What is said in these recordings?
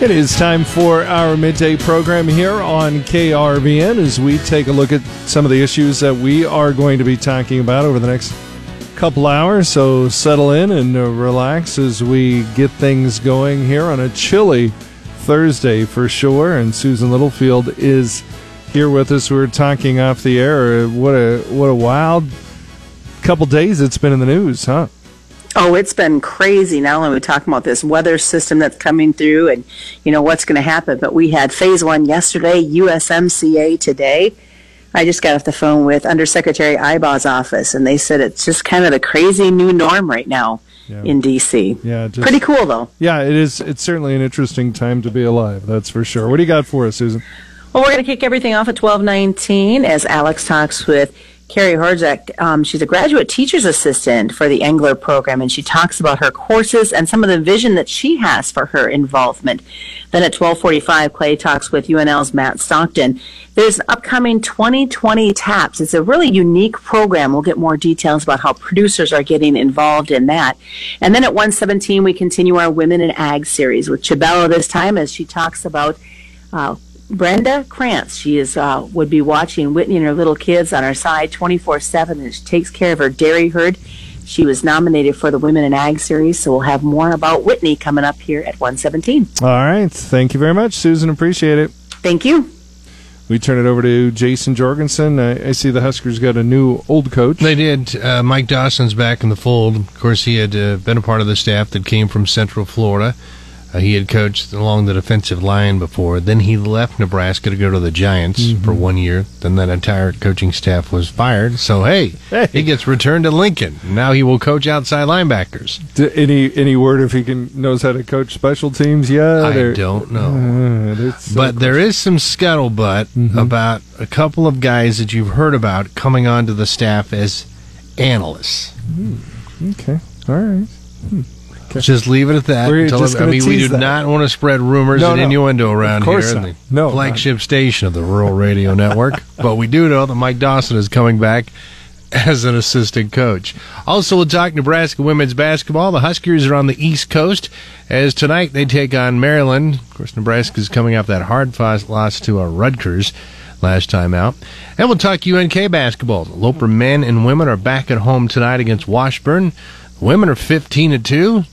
It is time for our midday program here on KRVN as we take a look at some of the issues that we are going to be talking about over the next couple hours. So settle in and uh, relax as we get things going here on a chilly Thursday for sure. And Susan Littlefield is here with us. We were talking off the air. What a what a wild couple days it's been in the news, huh? Oh, it's been crazy. Only are we talking about this weather system that's coming through and, you know, what's going to happen, but we had phase one yesterday, USMCA today. I just got off the phone with Undersecretary Ibach's office, and they said it's just kind of the crazy new norm right now Yeah. in D.C. Yeah, just- Pretty cool, though. Yeah, it is. It's certainly an interesting time to be alive. That's for sure. What do you got for us, Susan? Well, we're going to kick everything off at 1219 as Alex talks with Carrie Horzek. Um, she's a graduate teacher's assistant for the Engler program, and she talks about her courses and some of the vision that she has for her involvement. Then at 1245, Clay talks with UNL's Matt Stockton. There's an upcoming 2020 TAPS. It's a really unique program. We'll get more details about how producers are getting involved in that. And then at 117, we continue our Women in Ag series with Chabella this time as she talks about uh, Brenda Krantz. She is uh, would be watching Whitney and her little kids on her side 24/7, and she takes care of her dairy herd. She was nominated for the Women in Ag series, so we'll have more about Whitney coming up here at 117. All right. Thank you very much, Susan. Appreciate it. Thank you. We turn it over to Jason Jorgensen. I, I see the Huskers got a new old coach. They did. Uh, Mike Dawson's back in the fold. Of course, he had uh, been a part of the staff that came from Central Florida. Uh, he had coached along the defensive line before. Then he left Nebraska to go to the Giants for one year. Then that entire coaching staff was fired. So hey, Hey. he gets returned to Lincoln. Now he will coach outside linebackers. D- any any word if he can knows how to coach special teams yet? I or- don't know. Uh, so But there is some scuttlebutt about a couple of guys that you've heard about coming onto the staff as analysts. okay. All right. Just leave it at that. We're just I mean, we do that. not want to spread rumors No, and no. innuendo around here. not. No, the flagship station of the Rural Radio Network. but we do know that Mike Dawson is coming back as an assistant coach. Also, we'll talk Nebraska women's basketball. The Huskers are on the East Coast as tonight they take on Maryland. Of course, Nebraska is coming off that hard loss to uh, Rutgers last time out. And we'll talk UNK basketball. The Loper men and women are back at home tonight against Washburn. The women are 15 to 2.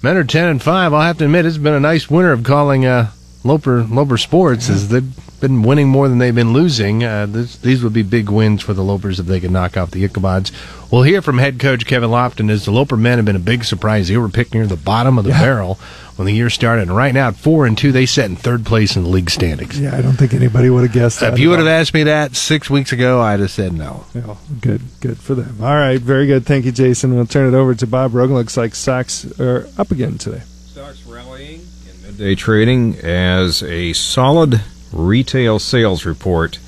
Men are 10 and 5. I'll have to admit, it's been a nice winter of calling uh, Loper Loper Sports as they've been winning more than they've been losing. Uh, this, these would be big wins for the Lopers if they could knock off the Ichabods. We'll hear from head coach Kevin Lofton as the Loper men have been a big surprise. They were picked near the bottom of the barrel when the year started. And right now, at 4 and 2, they set in third place in the league standings. Yeah, I don't think anybody would have guessed that. If you would have asked me that six weeks ago, I'd have said no. Yeah, good, good for them. All right, very good. Thank you, Jason. We'll turn it over to Bob Rogan. Looks like stocks are up again today. Stocks rallying in midday trading as a solid retail sales report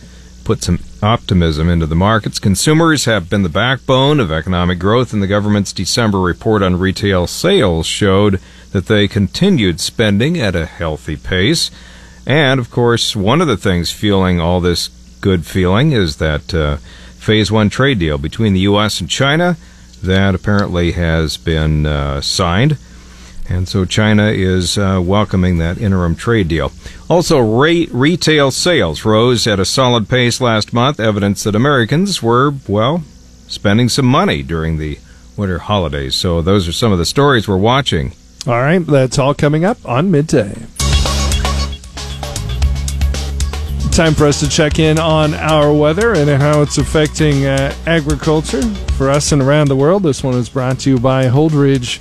put some optimism into the markets. Consumers have been the backbone of economic growth, and the government's December report on retail sales showed that they continued spending at a healthy pace. And of course, one of the things fueling all this good feeling is that uh, phase one trade deal between the U.S. and China that apparently has been uh, signed. And so China is uh, welcoming that interim trade deal. Also, re- retail sales rose at a solid pace last month, evidence that Americans were, well, spending some money during the winter holidays. So those are some of the stories we're watching. All right, that's all coming up on midday. Time for us to check in on our weather and how it's affecting uh, agriculture for us and around the world. This one is brought to you by Holdridge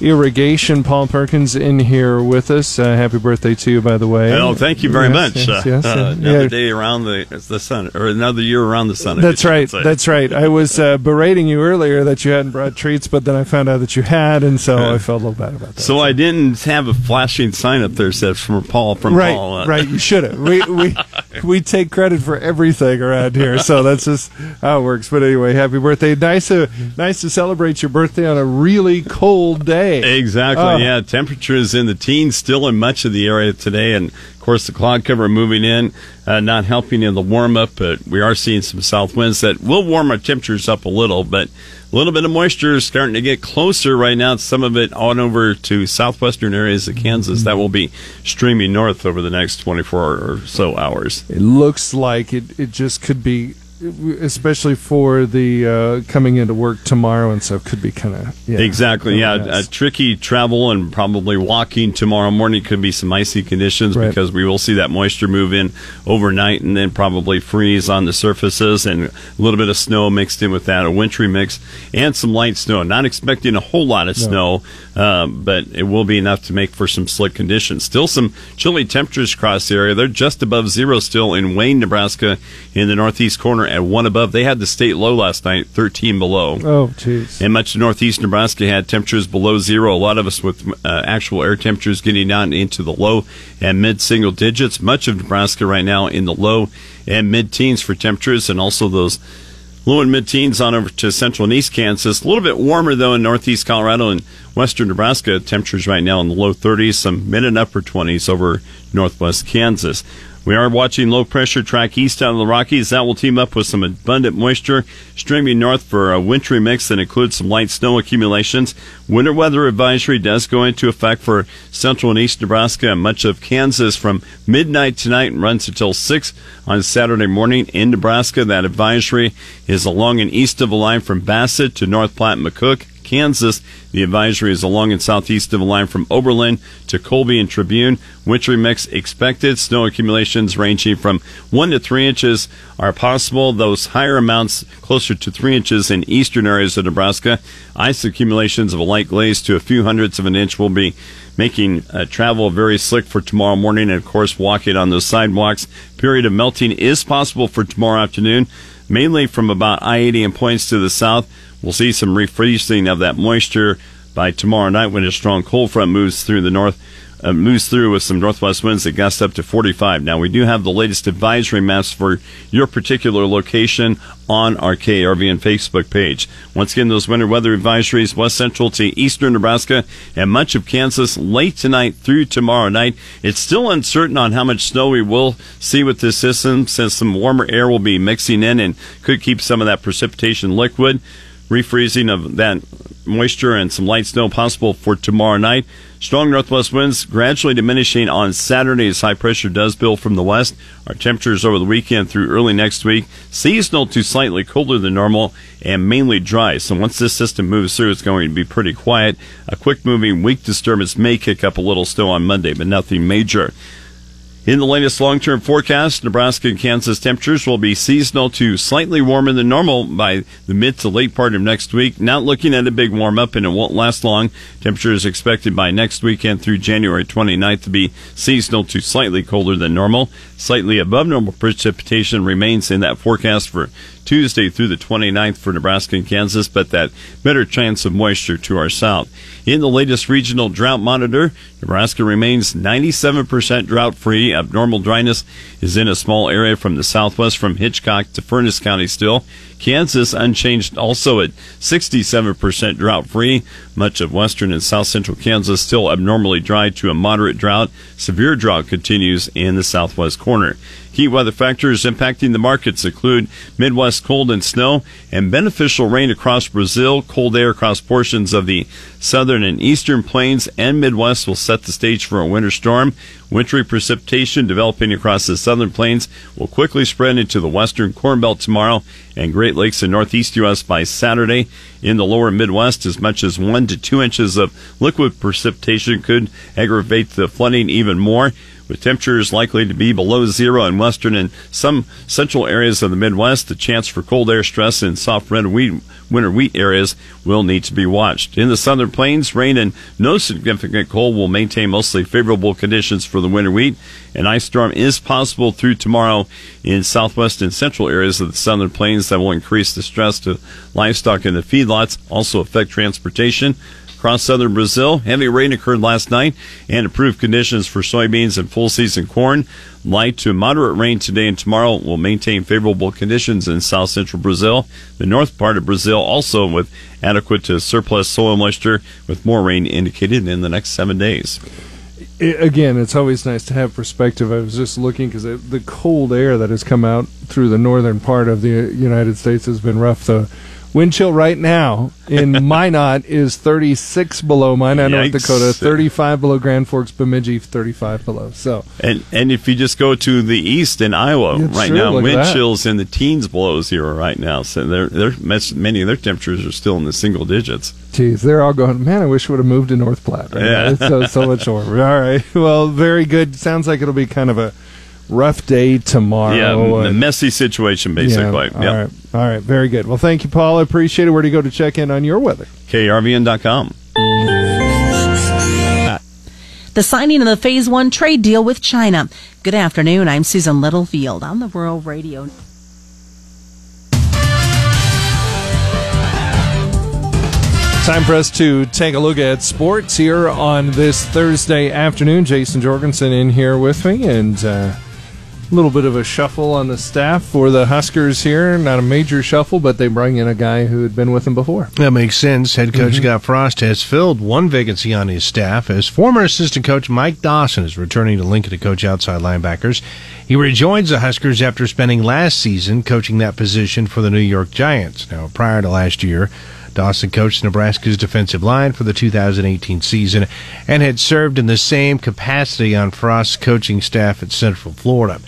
Irrigation. Paul Perkins in here with us. Uh, happy birthday to you, by the way. Well, thank you very Yes, much. yes, uh, yes, uh, uh, another yeah. day around the the sun, or another year around the sun. That's right. That's right. I was uh, berating you earlier that you hadn't brought treats, but then I found out that you had, and so I felt a little bad about that. So I didn't have a flashing sign up there that says from Paul from right, Paul. uh, right. You should have. We we we take credit for everything around here, so that's just how it works. But anyway, happy birthday! Nice to nice to celebrate your birthday on a really cold day. Day. Exactly. Oh. Yeah, temperatures in the teens still in much of the area today, and of course the cloud cover moving in, uh, not helping in the warm up. But we are seeing some south winds that will warm our temperatures up a little, but a little bit of moisture is starting to get closer right now. Some of it on over to southwestern areas of Kansas that will be streaming north over the next 24 or so hours. It looks like it, it just could be, especially for the uh, coming into work tomorrow and stuff, could be kind of yeah, Exactly. Yeah, a tricky travel and probably walking tomorrow morning could be some icy conditions Right. because we will see that moisture move in overnight and then probably freeze on the surfaces and a little bit of snow mixed in with that, a wintry mix and some light snow. Not expecting a whole lot of No. snow, um, but it will be enough to make for some slick conditions. Still some chilly temperatures across the area. They're just above zero still in Wayne, Nebraska, in the northeast corner at one above. They had the state low last night, 13 below. Oh, jeez. And much of northeast Nebraska had temperatures below zero. A lot of us with uh, actual air temperatures getting down into the low and mid single digits. Much of Nebraska right now in the low and mid teens for temperatures, and also those low and mid teens on over to central and east Kansas. A little bit warmer though in northeast Colorado and western Nebraska. Temperatures right now in the low 30s, some mid and upper 20s over northwest Kansas. We are watching low pressure track east out of the Rockies. That will team up with some abundant moisture streaming north for a wintry mix that includes some light snow accumulations. Winter weather advisory does go into effect for central and east Nebraska and much of Kansas from midnight tonight and runs until 6 on Saturday morning in Nebraska. That advisory is along and east of the line from Bassett to North Platte and McCook. Kansas. The advisory is along and southeast of the line from Oberlin to Colby and Tribune. Wintry mix expected. Snow accumulations ranging from one to three inches are possible. Those higher amounts closer to three inches in eastern areas of Nebraska. Ice accumulations of a light glaze to a few hundredths of an inch will be making uh, travel very slick for tomorrow morning and of course walking on those sidewalks. Period of melting is possible for tomorrow afternoon, mainly from about I-80 and points to the south. We'll see some refreezing of that moisture by tomorrow night when a strong cold front moves through the north, uh, moves through with some northwest winds that gust up to 45. Now we do have the latest advisory maps for your particular location on our KRVN Facebook page. Once again, those winter weather advisories west central to eastern Nebraska and much of Kansas late tonight through tomorrow night. It's still uncertain on how much snow we will see with this system since some warmer air will be mixing in and could keep some of that precipitation liquid refreezing of that moisture and some light snow possible for tomorrow night. Strong northwest winds gradually diminishing on Saturday as high pressure does build from the west. Our temperatures over the weekend through early next week, seasonal to slightly colder than normal and mainly dry. So once this system moves through, it's going to be pretty quiet. A quick moving weak disturbance may kick up a little snow on Monday, but nothing major. In the latest long term forecast, Nebraska and Kansas temperatures will be seasonal to slightly warmer than normal by the mid to late part of next week. Not looking at a big warm up and it won't last long. Temperatures expected by next weekend through January 29th to be seasonal to slightly colder than normal. Slightly above normal precipitation remains in that forecast for Tuesday through the 29th for Nebraska and Kansas, but that better chance of moisture to our south. In the latest regional drought monitor, Nebraska remains 97% drought free. Abnormal dryness is in a small area from the southwest from Hitchcock to Furnas County still. Kansas unchanged also at 67% drought free. Much of western and south central Kansas still abnormally dry to a moderate drought. Severe drought continues in the southwest corner. Key weather factors impacting the markets include Midwest cold and snow and beneficial rain across Brazil. Cold air across portions of the southern and eastern plains and Midwest will set the stage for a winter storm. Wintry precipitation developing across the southern plains will quickly spread into the western Corn Belt tomorrow and Great Lakes and Northeast U.S. by Saturday. In the lower Midwest, as much as one to two inches of liquid precipitation could aggravate the flooding even more with temperatures likely to be below zero in western and some central areas of the Midwest, the chance for cold air stress in soft red wheat, winter wheat areas will need to be watched. In the southern plains, rain and no significant cold will maintain mostly favorable conditions for the winter wheat. An ice storm is possible through tomorrow in southwest and central areas of the southern plains that will increase the stress to livestock in the feedlots, also affect transportation. Across southern Brazil. Heavy rain occurred last night and improved conditions for soybeans and full season corn. Light to moderate rain today and tomorrow will maintain favorable conditions in south central Brazil. The north part of Brazil also with adequate to surplus soil moisture with more rain indicated in the next seven days. It, again, it's always nice to have perspective. I was just looking because the cold air that has come out through the northern part of the United States has been rough. The wind chill right now in Minot is 36 below Minot, North Dakota, 35 below Grand Forks, Bemidji, 35 below. So, and and if you just go to the east in Iowa right true, now, wind chills in the teens below zero right now. So they're, they're many of their temperatures are still in the single digits. Geez, they're all going. Man, I wish we would have moved to North Platte. Right yeah, it's so, so much warmer. All right, well, very good. Sounds like it'll be kind of a rough day tomorrow. Yeah, a messy situation, basically. Yeah, all yep. right. All right. Very good. Well, thank you, Paul. I appreciate it. Where do you go to check in on your weather? KRVN.com. The signing of the Phase 1 trade deal with China. Good afternoon. I'm Susan Littlefield on the Rural Radio. Time for us to take a look at sports here on this Thursday afternoon. Jason Jorgensen in here with me, and uh, a little bit of a shuffle on the staff for the Huskers here. Not a major shuffle, but they bring in a guy who had been with them before. That makes sense. Head coach mm-hmm. Scott Frost has filled one vacancy on his staff as former assistant coach Mike Dawson is returning to Lincoln to coach outside linebackers. He rejoins the Huskers after spending last season coaching that position for the New York Giants. Now, prior to last year, Dawson coached Nebraska's defensive line for the 2018 season and had served in the same capacity on Frost's coaching staff at Central Florida.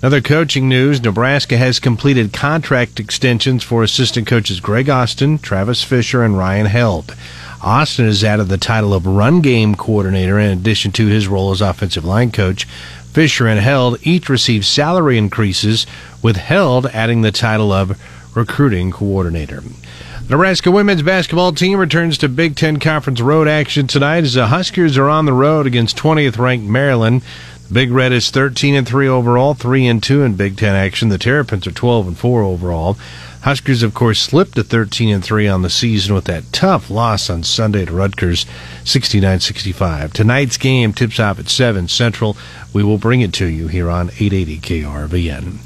Another coaching news Nebraska has completed contract extensions for assistant coaches Greg Austin, Travis Fisher, and Ryan Held. Austin has added the title of run game coordinator in addition to his role as offensive line coach. Fisher and Held each received salary increases, with Held adding the title of recruiting coordinator. Nebraska women's basketball team returns to Big Ten Conference road action tonight as the Huskers are on the road against 20th ranked Maryland. The Big Red is 13 and 3 overall, 3 and 2 in Big Ten action. The Terrapins are 12 and 4 overall. Huskers, of course, slipped to 13 and 3 on the season with that tough loss on Sunday to Rutgers, 69-65. Tonight's game tips off at 7 Central. We will bring it to you here on 880 KRVN.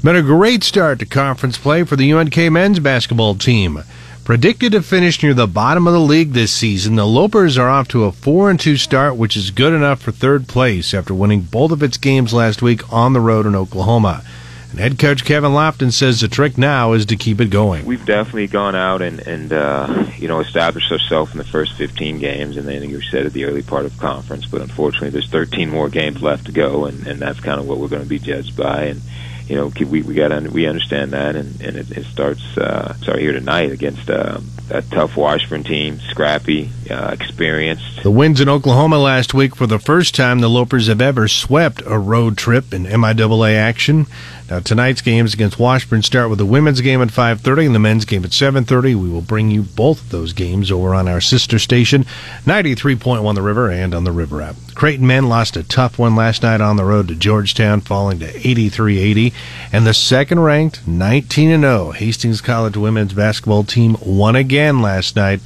Been a great start to conference play for the UNK men's basketball team. Predicted to finish near the bottom of the league this season, the Lopers are off to a 4 and 2 start, which is good enough for third place after winning both of its games last week on the road in Oklahoma. And head coach Kevin Lofton says the trick now is to keep it going. We've definitely gone out and, and uh, you know, established ourselves in the first 15 games, and then you said at the early part of conference. But unfortunately, there's 13 more games left to go, and, and that's kind of what we're going to be judged by. And you know, we we got we understand that, and and it, it starts uh, start here tonight against uh, a tough Washburn team, scrappy, uh, experienced. The wins in Oklahoma last week for the first time the Lopers have ever swept a road trip in MIAA action. Now tonight's games against Washburn start with the women's game at 5:30 and the men's game at 7:30. We will bring you both of those games over on our sister station, 93.1 The River and on the River app. Creighton men lost a tough one last night on the road to Georgetown, falling to 83-80, and the second-ranked 19-0 Hastings College women's basketball team won again last night,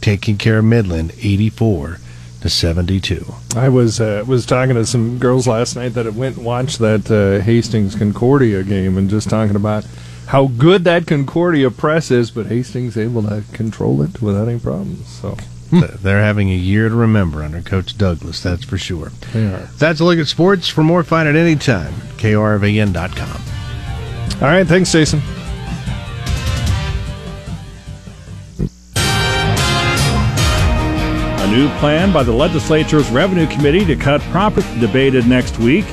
taking care of Midland 84 to 72. I was uh, was talking to some girls last night that went and watched that uh, Hastings Concordia game and just talking about how good that Concordia press is, but Hastings able to control it without any problems. So they're having a year to remember under Coach Douglas, that's for sure. They are. That's a look at sports. For more, find it anytime. KRVN.com. All right, thanks, Jason. New plan by the legislature's Revenue Committee to cut property debated next week.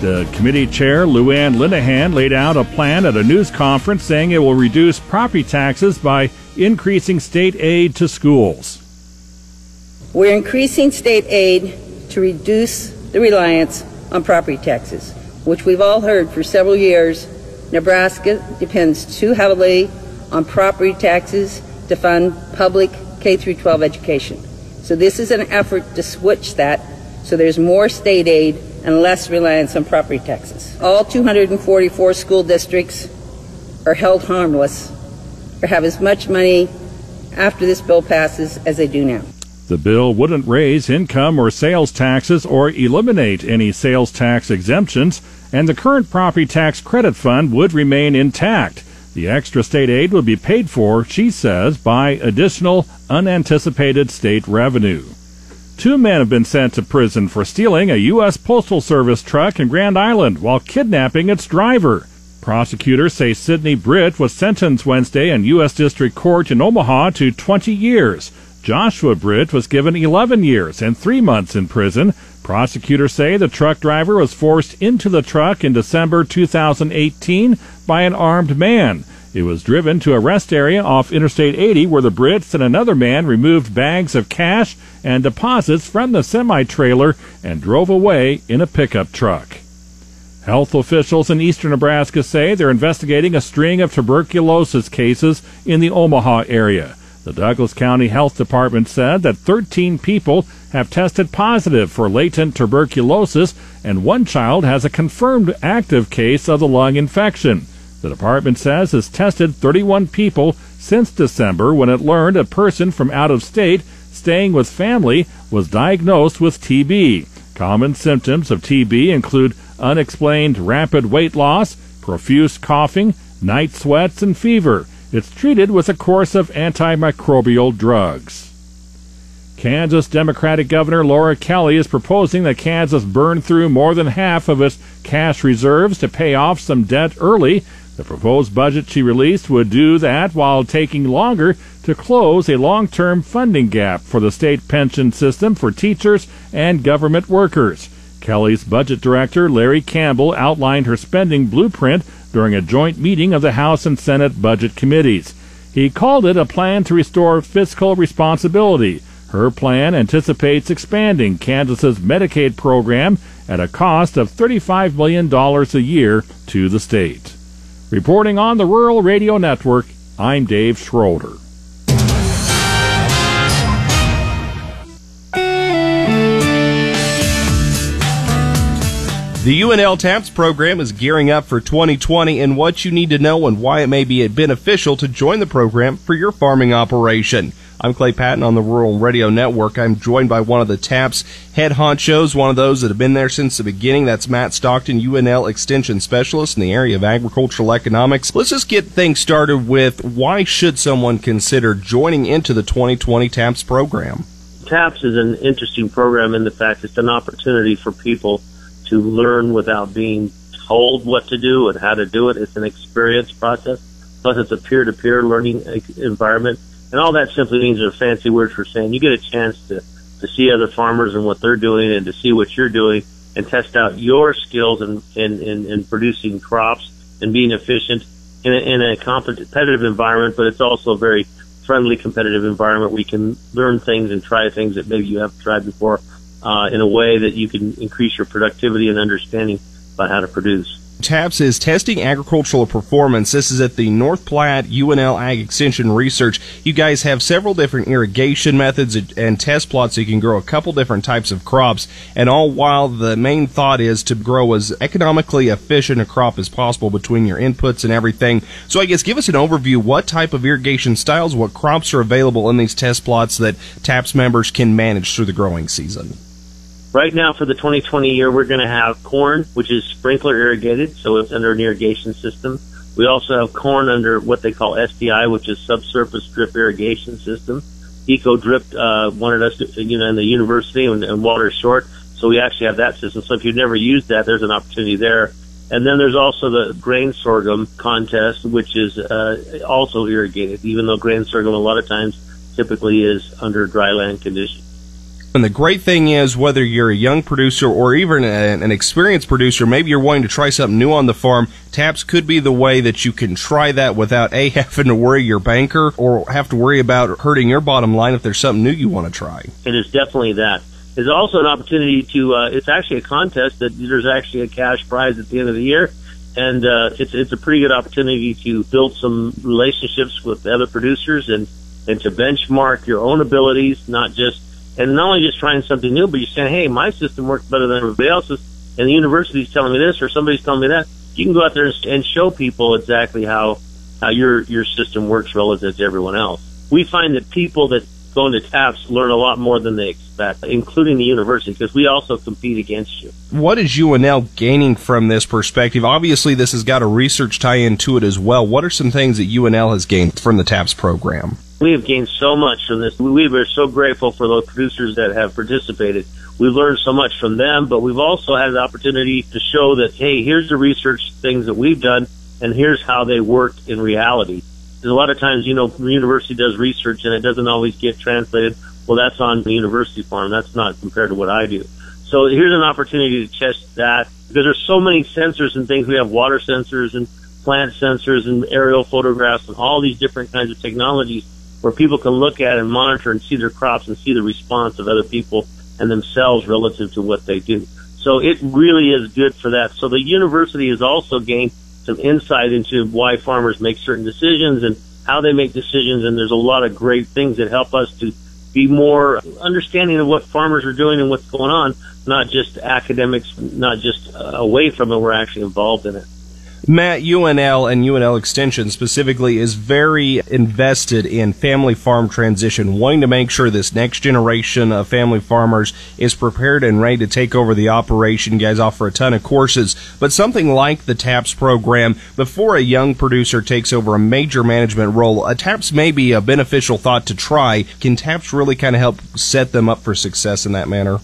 The committee chair, Lou Ann Linehan, laid out a plan at a news conference saying it will reduce property taxes by increasing state aid to schools. We're increasing state aid to reduce the reliance on property taxes, which we've all heard for several years. Nebraska depends too heavily on property taxes to fund public K 12 education. So this is an effort to switch that so there's more state aid and less reliance on property taxes. All 244 school districts are held harmless or have as much money after this bill passes as they do now. The bill wouldn't raise income or sales taxes or eliminate any sales tax exemptions, and the current property tax credit fund would remain intact. The extra state aid would be paid for, she says, by additional unanticipated state revenue. Two men have been sent to prison for stealing a U.S. Postal Service truck in Grand Island while kidnapping its driver. Prosecutors say Sidney Britt was sentenced Wednesday in U.S. District Court in Omaha to 20 years. Joshua Britt was given 11 years and three months in prison. Prosecutors say the truck driver was forced into the truck in December 2018 by an armed man. It was driven to a rest area off Interstate 80 where the Britts and another man removed bags of cash and deposits from the semi trailer and drove away in a pickup truck. Health officials in eastern Nebraska say they're investigating a string of tuberculosis cases in the Omaha area. The Douglas County Health Department said that 13 people have tested positive for latent tuberculosis, and one child has a confirmed active case of the lung infection. The department says it's tested 31 people since December when it learned a person from out of state staying with family was diagnosed with TB. Common symptoms of TB include unexplained rapid weight loss, profuse coughing, night sweats, and fever. It's treated with a course of antimicrobial drugs. Kansas Democratic Governor Laura Kelly is proposing that Kansas burn through more than half of its cash reserves to pay off some debt early. The proposed budget she released would do that while taking longer to close a long term funding gap for the state pension system for teachers and government workers. Kelly's budget director, Larry Campbell, outlined her spending blueprint during a joint meeting of the House and Senate budget committees. He called it a plan to restore fiscal responsibility. Her plan anticipates expanding Kansas's Medicaid program at a cost of $35 million a year to the state. Reporting on the Rural Radio Network, I'm Dave Schroeder. The UNL TAPS program is gearing up for 2020 and what you need to know and why it may be beneficial to join the program for your farming operation. I'm Clay Patton on the Rural Radio Network. I'm joined by one of the TAPS head honchos, one of those that have been there since the beginning. That's Matt Stockton, UNL Extension Specialist in the area of agricultural economics. Let's just get things started with why should someone consider joining into the 2020 TAPS program? TAPS is an interesting program in the fact it's an opportunity for people to learn without being told what to do and how to do it. It's an experience process. Plus, it's a peer-to-peer learning environment, and all that simply means a fancy word for saying you get a chance to to see other farmers and what they're doing, and to see what you're doing, and test out your skills in in, in, in producing crops and being efficient in a, in a competitive environment. But it's also a very friendly, competitive environment you can learn things and try things that maybe you haven't tried before uh, in a way that you can increase your productivity and understanding about how to produce. TAPS is testing agricultural performance. This is at the North Platte UNL Ag Extension Research. You guys have several different irrigation methods and test plots so you can grow a couple different types of crops, and all while the main thought is to grow as economically efficient a crop as possible between your inputs and everything. So I guess give us an overview what type of irrigation styles, what crops are available in these test plots that TAPS members can manage through the growing season. Right now, for the 2020 year, we're going to have corn, which is sprinkler irrigated, so it's under an irrigation system. We also have corn under what they call SDI, which is subsurface drip irrigation system. Eco Drip uh, wanted us to, you know, in the university and, and water short, so we actually have that system. So if you've never used that, there's an opportunity there. And then there's also the grain sorghum contest, which is uh, also irrigated, even though grain sorghum a lot of times typically is under dry land conditions. And the great thing is, whether you're a young producer or even an experienced producer, maybe you're wanting to try something new on the farm, TAPS could be the way that you can try that without A, having to worry your banker or have to worry about hurting your bottom line if there's something new you want to try. It is definitely that. It's also an opportunity to, uh, it's actually a contest that there's actually a cash prize at the end of the year. And uh, it's, it's a pretty good opportunity to build some relationships with other producers and, and to benchmark your own abilities, not just and not only just trying something new, but you're saying, hey, my system works better than everybody else's, and the university's telling me this or somebody's telling me that. You can go out there and show people exactly how how your your system works relative to everyone else. We find that people that going to TAPS learn a lot more than they expect, including the university, because we also compete against you. What is UNL gaining from this perspective? Obviously, this has got a research tie into it as well. What are some things that UNL has gained from the TAPS program? We have gained so much from this. We are so grateful for those producers that have participated. We've learned so much from them, but we've also had the opportunity to show that, hey, here's the research things that we've done, and here's how they work in reality. Because a lot of times, you know, the university does research and it doesn't always get translated. Well, that's on the university farm. That's not compared to what I do. So here's an opportunity to test that because there's so many sensors and things. We have water sensors and plant sensors and aerial photographs and all these different kinds of technologies where people can look at and monitor and see their crops and see the response of other people and themselves relative to what they do. So it really is good for that. So the university has also gained some insight into why farmers make certain decisions and how they make decisions. And there's a lot of great things that help us to be more understanding of what farmers are doing and what's going on, not just academics, not just uh, away from it. We're actually involved in it. Matt, UNL and UNL Extension specifically is very invested in family farm transition, wanting to make sure this next generation of family farmers is prepared and ready to take over the operation. You guys offer a ton of courses, but something like the TAPS program, before a young producer takes over a major management role, a TAPS may be a beneficial thought to try. Can TAPS really kind of help set them up for success in that manner?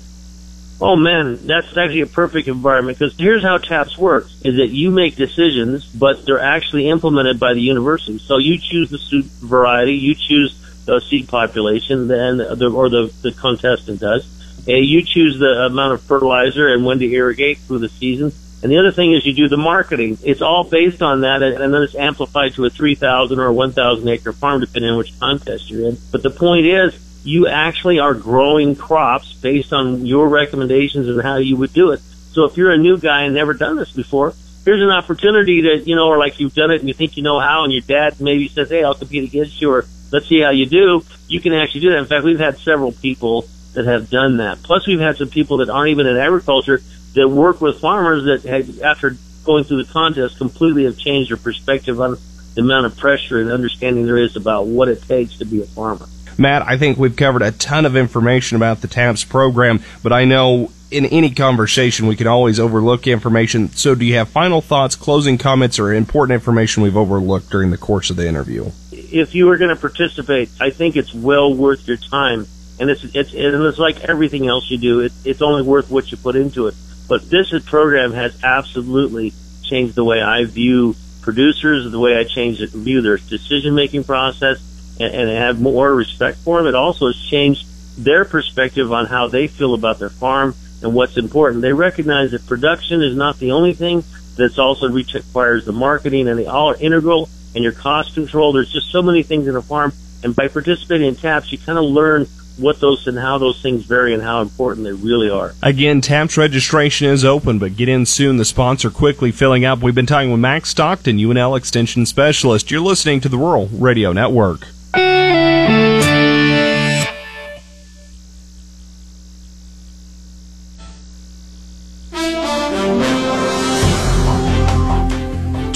Oh man, that's actually a perfect environment because here's how TAPS works: is that you make decisions, but they're actually implemented by the university. So you choose the seed variety, you choose the seed population, then the, or the the contestant does. And you choose the amount of fertilizer and when to irrigate through the season. And the other thing is you do the marketing. It's all based on that, and then it's amplified to a 3,000 or a 1,000 acre farm, depending on which contest you're in. But the point is, you actually are growing crops based on your recommendations and how you would do it. So if you're a new guy and never done this before, here's an opportunity to, you know, or like you've done it and you think you know how and your dad maybe says, hey, I'll compete against you or let's see how you do. You can actually do that. In fact, we've had several people that have done that. Plus we've had some people that aren't even in agriculture that work with farmers that have, after going through the contest completely have changed their perspective on the amount of pressure and understanding there is about what it takes to be a farmer. Matt, I think we've covered a ton of information about the TAPS program, but I know in any conversation we can always overlook information. So, do you have final thoughts, closing comments, or important information we've overlooked during the course of the interview? If you are going to participate, I think it's well worth your time, and it's it's and it's like everything else you do. It, it's only worth what you put into it. But this program has absolutely changed the way I view producers, the way I change view their decision making process and, and have more respect for them. It also has changed their perspective on how they feel about their farm and what's important. They recognize that production is not the only thing that's also requires the marketing and they all are integral and your cost control. There's just so many things in a farm. And by participating in TAPS, you kind of learn what those and how those things vary and how important they really are. Again, TAPS registration is open, but get in soon. The sponsor quickly filling up. We've been talking with Matt Stockton, UNL Extension Specialist. You're listening to the Rural Radio Network.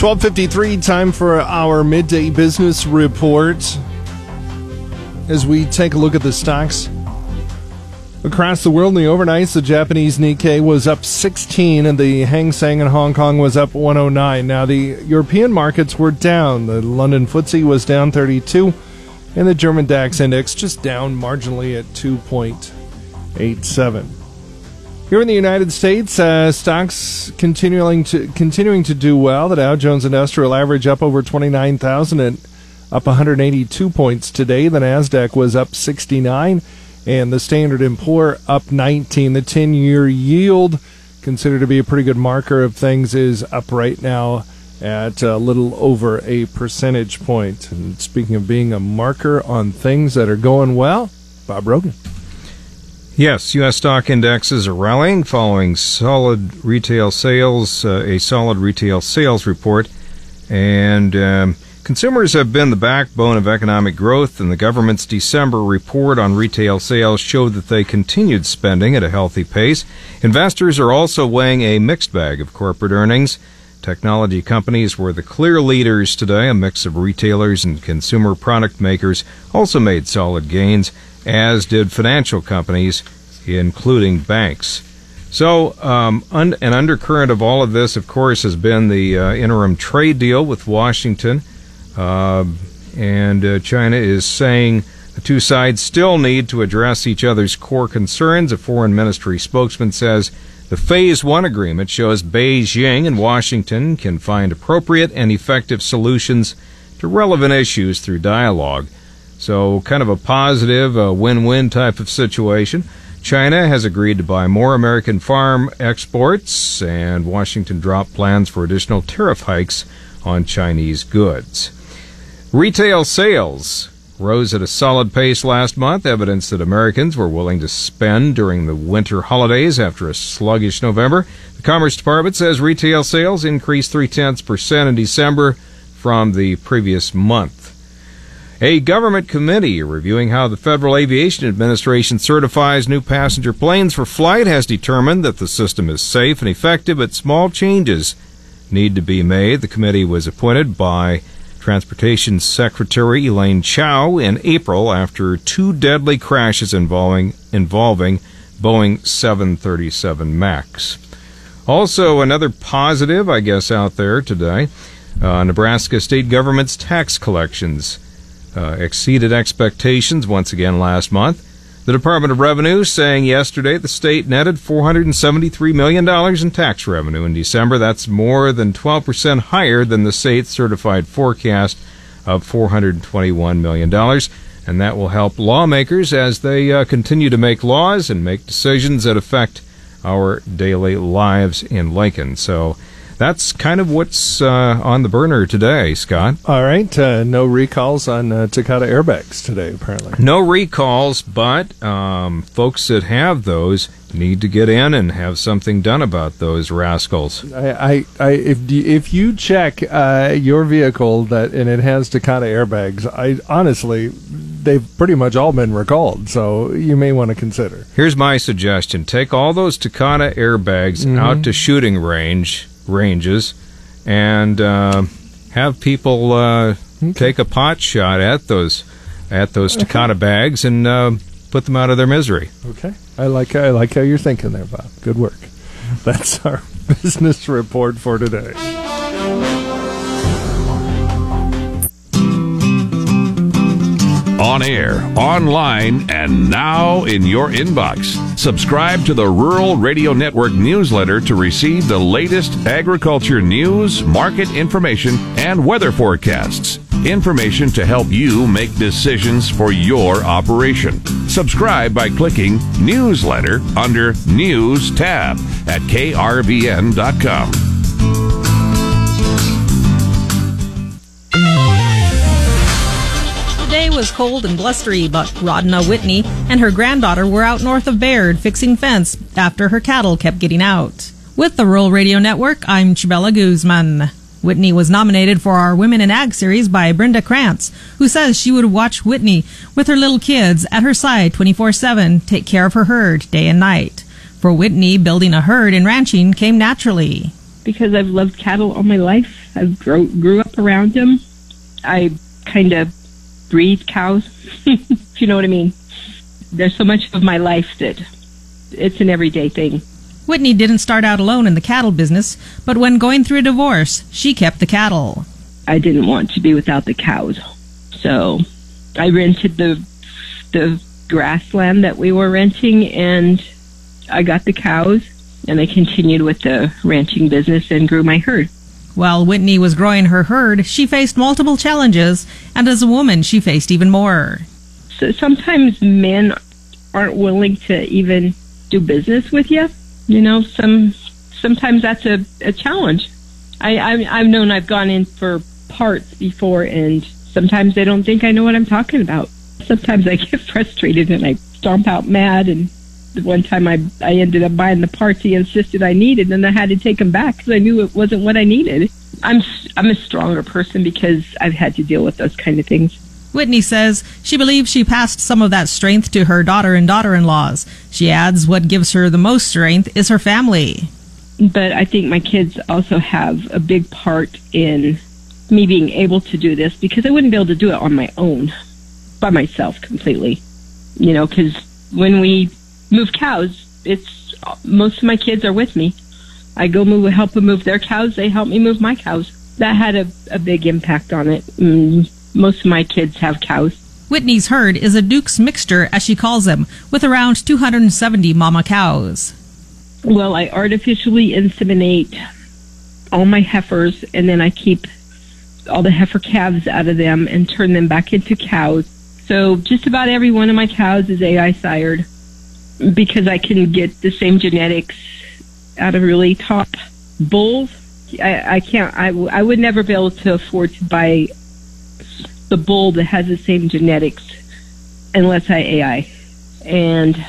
Twelve fifty three. Time for our midday business report. As we take a look at the stocks across the world in the overnights, the Japanese Nikkei was up 16 and the Hang Seng in Hong Kong was up 109. Now the European markets were down. The London FTSE was down 32 and the German DAX index just down marginally at 2.87. Here in the United States, uh, stocks continuing to continuing to do well. The Dow Jones Industrial Average up over 29,000 and up 182 points today. The Nasdaq was up 69 and the Standard & Poor up 19. The 10-year yield considered to be a pretty good marker of things is up right now at a little over a percentage point. And speaking of being a marker on things that are going well, Bob Rogan. Yes, U.S. stock indexes are rallying following solid retail sales, uh, a solid retail sales report. And um, consumers have been the backbone of economic growth, and the government's December report on retail sales showed that they continued spending at a healthy pace. Investors are also weighing a mixed bag of corporate earnings. Technology companies were the clear leaders today. A mix of retailers and consumer product makers also made solid gains. As did financial companies, including banks. So, um, un- an undercurrent of all of this, of course, has been the uh, interim trade deal with Washington. Uh, and uh, China is saying the two sides still need to address each other's core concerns. A foreign ministry spokesman says the Phase 1 agreement shows Beijing and Washington can find appropriate and effective solutions to relevant issues through dialogue. So, kind of a positive, a win win type of situation. China has agreed to buy more American farm exports, and Washington dropped plans for additional tariff hikes on Chinese goods. Retail sales rose at a solid pace last month, evidence that Americans were willing to spend during the winter holidays after a sluggish November. The Commerce Department says retail sales increased three tenths percent in December from the previous month. A government committee reviewing how the Federal Aviation Administration certifies new passenger planes for flight has determined that the system is safe and effective, but small changes need to be made. The committee was appointed by Transportation Secretary Elaine Chao in April after two deadly crashes involving involving Boeing 737 Max. Also, another positive, I guess, out there today. Uh, Nebraska state government's tax collections uh, exceeded expectations once again last month. The Department of Revenue saying yesterday the state netted $473 million in tax revenue in December. That's more than 12% higher than the state's certified forecast of $421 million. And that will help lawmakers as they uh, continue to make laws and make decisions that affect our daily lives in Lincoln. So, that's kind of what's uh, on the burner today, Scott. All right. Uh, no recalls on uh, Takata airbags today, apparently. No recalls, but um, folks that have those need to get in and have something done about those rascals. I, I, I if if you check uh, your vehicle that and it has Takata airbags, I honestly they've pretty much all been recalled, so you may want to consider. Here's my suggestion: take all those Takata airbags mm-hmm. out to shooting range ranges and uh, have people uh, take a pot shot at those at those Takata bags and uh, put them out of their misery. Okay, I like I like how you're thinking there, Bob. Good work. That's our business report for today. On air, online, and now in your inbox. Subscribe to the Rural Radio Network newsletter to receive the latest agriculture news, market information, and weather forecasts. Information to help you make decisions for your operation. Subscribe by clicking Newsletter under News tab at krvn.com. was cold and blustery, but Rodna Whitney and her granddaughter were out north of Baird fixing fence after her cattle kept getting out. With the Rural Radio Network, I'm Chabela Guzman. Whitney was nominated for our Women in Ag series by Brenda Krantz, who says she would watch Whitney with her little kids at her side 24 7, take care of her herd day and night. For Whitney, building a herd and ranching came naturally. Because I've loved cattle all my life, I've grew up around them. I kind of breed cows. if you know what I mean. There's so much of my life that it's an everyday thing. Whitney didn't start out alone in the cattle business, but when going through a divorce, she kept the cattle. I didn't want to be without the cows. So I rented the the grassland that we were renting and I got the cows and I continued with the ranching business and grew my herd. While Whitney was growing her herd, she faced multiple challenges, and as a woman, she faced even more. So sometimes men aren't willing to even do business with you. You know, some sometimes that's a, a challenge. I, I I've known I've gone in for parts before, and sometimes they don't think I know what I'm talking about. Sometimes I get frustrated and I stomp out mad and one time I I ended up buying the parts he insisted I needed, and I had to take them back because I knew it wasn't what I needed. I'm I'm a stronger person because I've had to deal with those kind of things. Whitney says she believes she passed some of that strength to her daughter and daughter-in-laws. She adds what gives her the most strength is her family. But I think my kids also have a big part in me being able to do this because I wouldn't be able to do it on my own by myself completely. You know, because when we move cows, it's most of my kids are with me. I go move, help them move their cows. They help me move my cows. That had a, a big impact on it. Mm, most of my kids have cows. Whitney's herd is a Duke's mixture, as she calls them, with around 270 mama cows. Well, I artificially inseminate all my heifers, and then I keep all the heifer calves out of them and turn them back into cows. So just about every one of my cows is AI sired because I can get the same genetics out of really top bulls. I, I can't. I, I would never be able to afford to buy the bull that has the same genetics unless I AI. And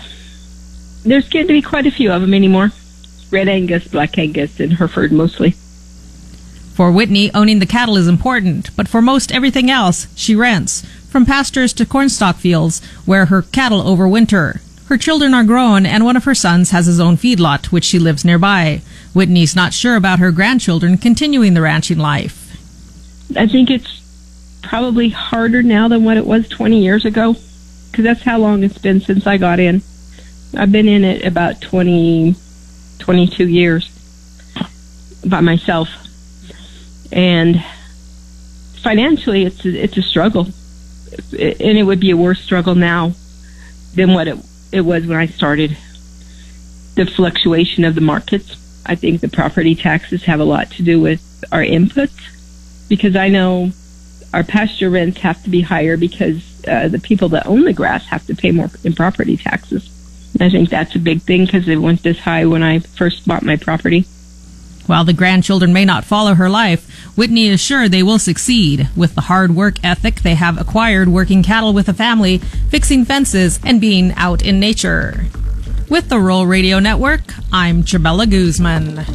there's getting to be quite a few of them anymore. Red Angus, Black Angus, and Hereford mostly. For Whitney, owning the cattle is important, but for most everything else, she rents, from pastures to cornstalk fields, where her cattle overwinter. Her children are grown, and one of her sons has his own feedlot, which she lives nearby. Whitney's not sure about her grandchildren continuing the ranching life. I think it's probably harder now than what it was 20 years ago, because that's how long it's been since I got in. I've been in it about 20, 22 years by myself. And financially, it's a, it's a struggle. And it would be a worse struggle now than what it, it was when I started. The fluctuation of the markets. I think the property taxes have a lot to do with our inputs because I know our pasture rents have to be higher because uh, the people that own the grass have to pay more in property taxes. I think that's a big thing because it went this high when I first bought my property. While the grandchildren may not follow her life, Whitney is sure they will succeed with the hard work ethic they have acquired working cattle with a family, fixing fences, and being out in nature. With the Rural Radio Network, I'm Chabella Guzman.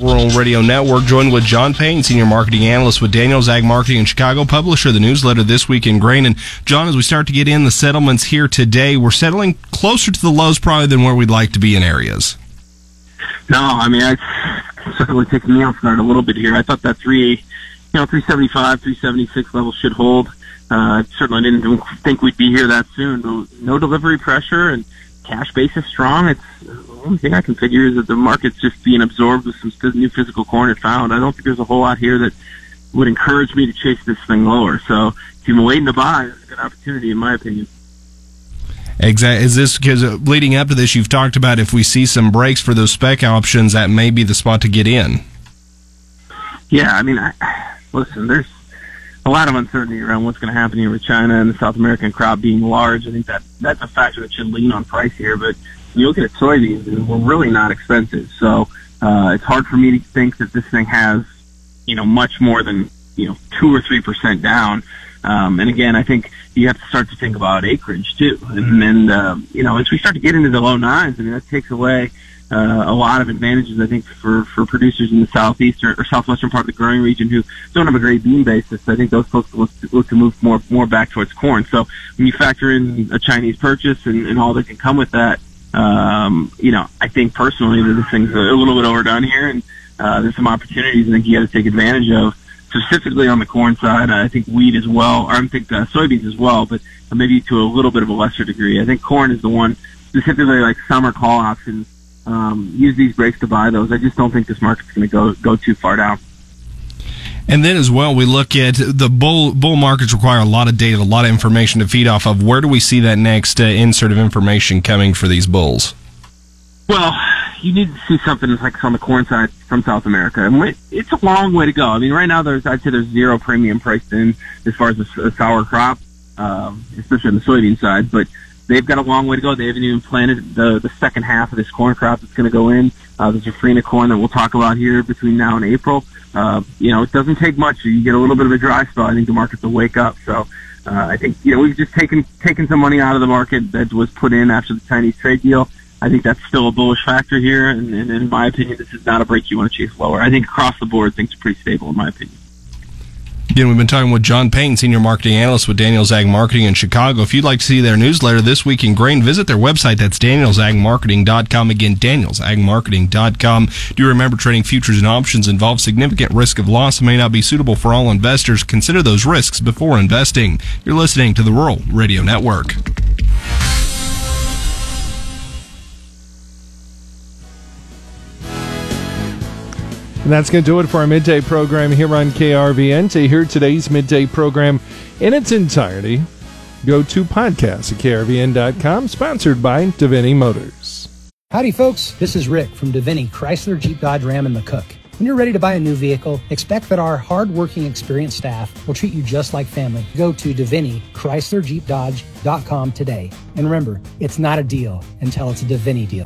Rural Radio Network, joined with John Payne, Senior Marketing Analyst with Daniels Ag Marketing in Chicago, publisher of the newsletter This Week in Grain. And John, as we start to get in the settlements here today, we're settling closer to the lows probably than where we'd like to be in areas. No, I mean, I certainly taking me off guard a little bit here. I thought that three, you know, 375, 376 level should hold. Uh, certainly didn't think we'd be here that soon. No delivery pressure and cash base is strong. It's the only thing I can figure is that the market's just being absorbed with some new physical corn it found. I don't think there's a whole lot here that would encourage me to chase this thing lower. So if you've been waiting to buy, it's a good opportunity, in my opinion. Exactly. Is this because uh, leading up to this, you've talked about if we see some breaks for those spec options, that may be the spot to get in. Yeah, I mean, I, listen, there's a lot of uncertainty around what's going to happen here with China and the South American crop being large. I think that that's a factor that should lean on price here. But you look at soybeans, and we're really not expensive. So uh, it's hard for me to think that this thing has, you know, much more than you know two or three percent down. Um, and again, I think you have to start to think about acreage too. And then, uh, you know, as we start to get into the low nines, I mean, that takes away uh, a lot of advantages, I think, for, for producers in the southeast or, or southwestern part of the growing region who don't have a great bean basis. I think those folks look look to move more more back towards corn. So when you factor in a Chinese purchase and, and all that can come with that, um, you know, I think personally that this thing's a, a little bit overdone here, and uh, there's some opportunities I think you got to take advantage of. Specifically on the corn side, I think wheat as well, or I think uh, soybeans as well, but maybe to a little bit of a lesser degree. I think corn is the one specifically like summer call options um, use these breaks to buy those. I just don't think this market's going to go go too far down. And then as well, we look at the bull bull markets require a lot of data, a lot of information to feed off of. Where do we see that next uh, insert of information coming for these bulls? Well, you need to see something like on the corn side from South America, and it's a long way to go. I mean, right now there's I'd say there's zero premium priced in as far as a, a sour crop, um, especially on the soybean side, but they've got a long way to go. They haven't even planted the the second half of this corn crop that's going to go in. Uh, there's a Safrinha corn that we'll talk about here between now and April. Uh, you know, it doesn't take much. You get a little bit of a dry spell. I think the markets will wake up. So uh, I think you know we've just taken taken some money out of the market that was put in after the Chinese trade deal. I think that's still a bullish factor here, and, and in my opinion, this is not a break you want to chase lower. I think across the board, things are pretty stable, in my opinion. Again, we've been talking with John Payne, Senior Marketing Analyst with Daniels Ag Marketing in Chicago. If you'd like to see their newsletter this week in grain, visit their website. That's danielsagmarketing.com. Again, danielsagmarketing.com. Do you remember trading futures and options involves significant risk of loss and may not be suitable for all investors. Consider those risks before investing. You're listening to the Rural Radio Network. And that's going to do it for our midday program here on KRVN. To hear today's midday program in its entirety, go to podcast at krvn.com, sponsored by Davini Motors. Howdy, folks. This is Rick from Davini Chrysler Jeep Dodge Ram and McCook. When you're ready to buy a new vehicle, expect that our hardworking, experienced staff will treat you just like family. Go to Davini Chrysler Jeep Dodge.com today. And remember, it's not a deal until it's a Davini deal.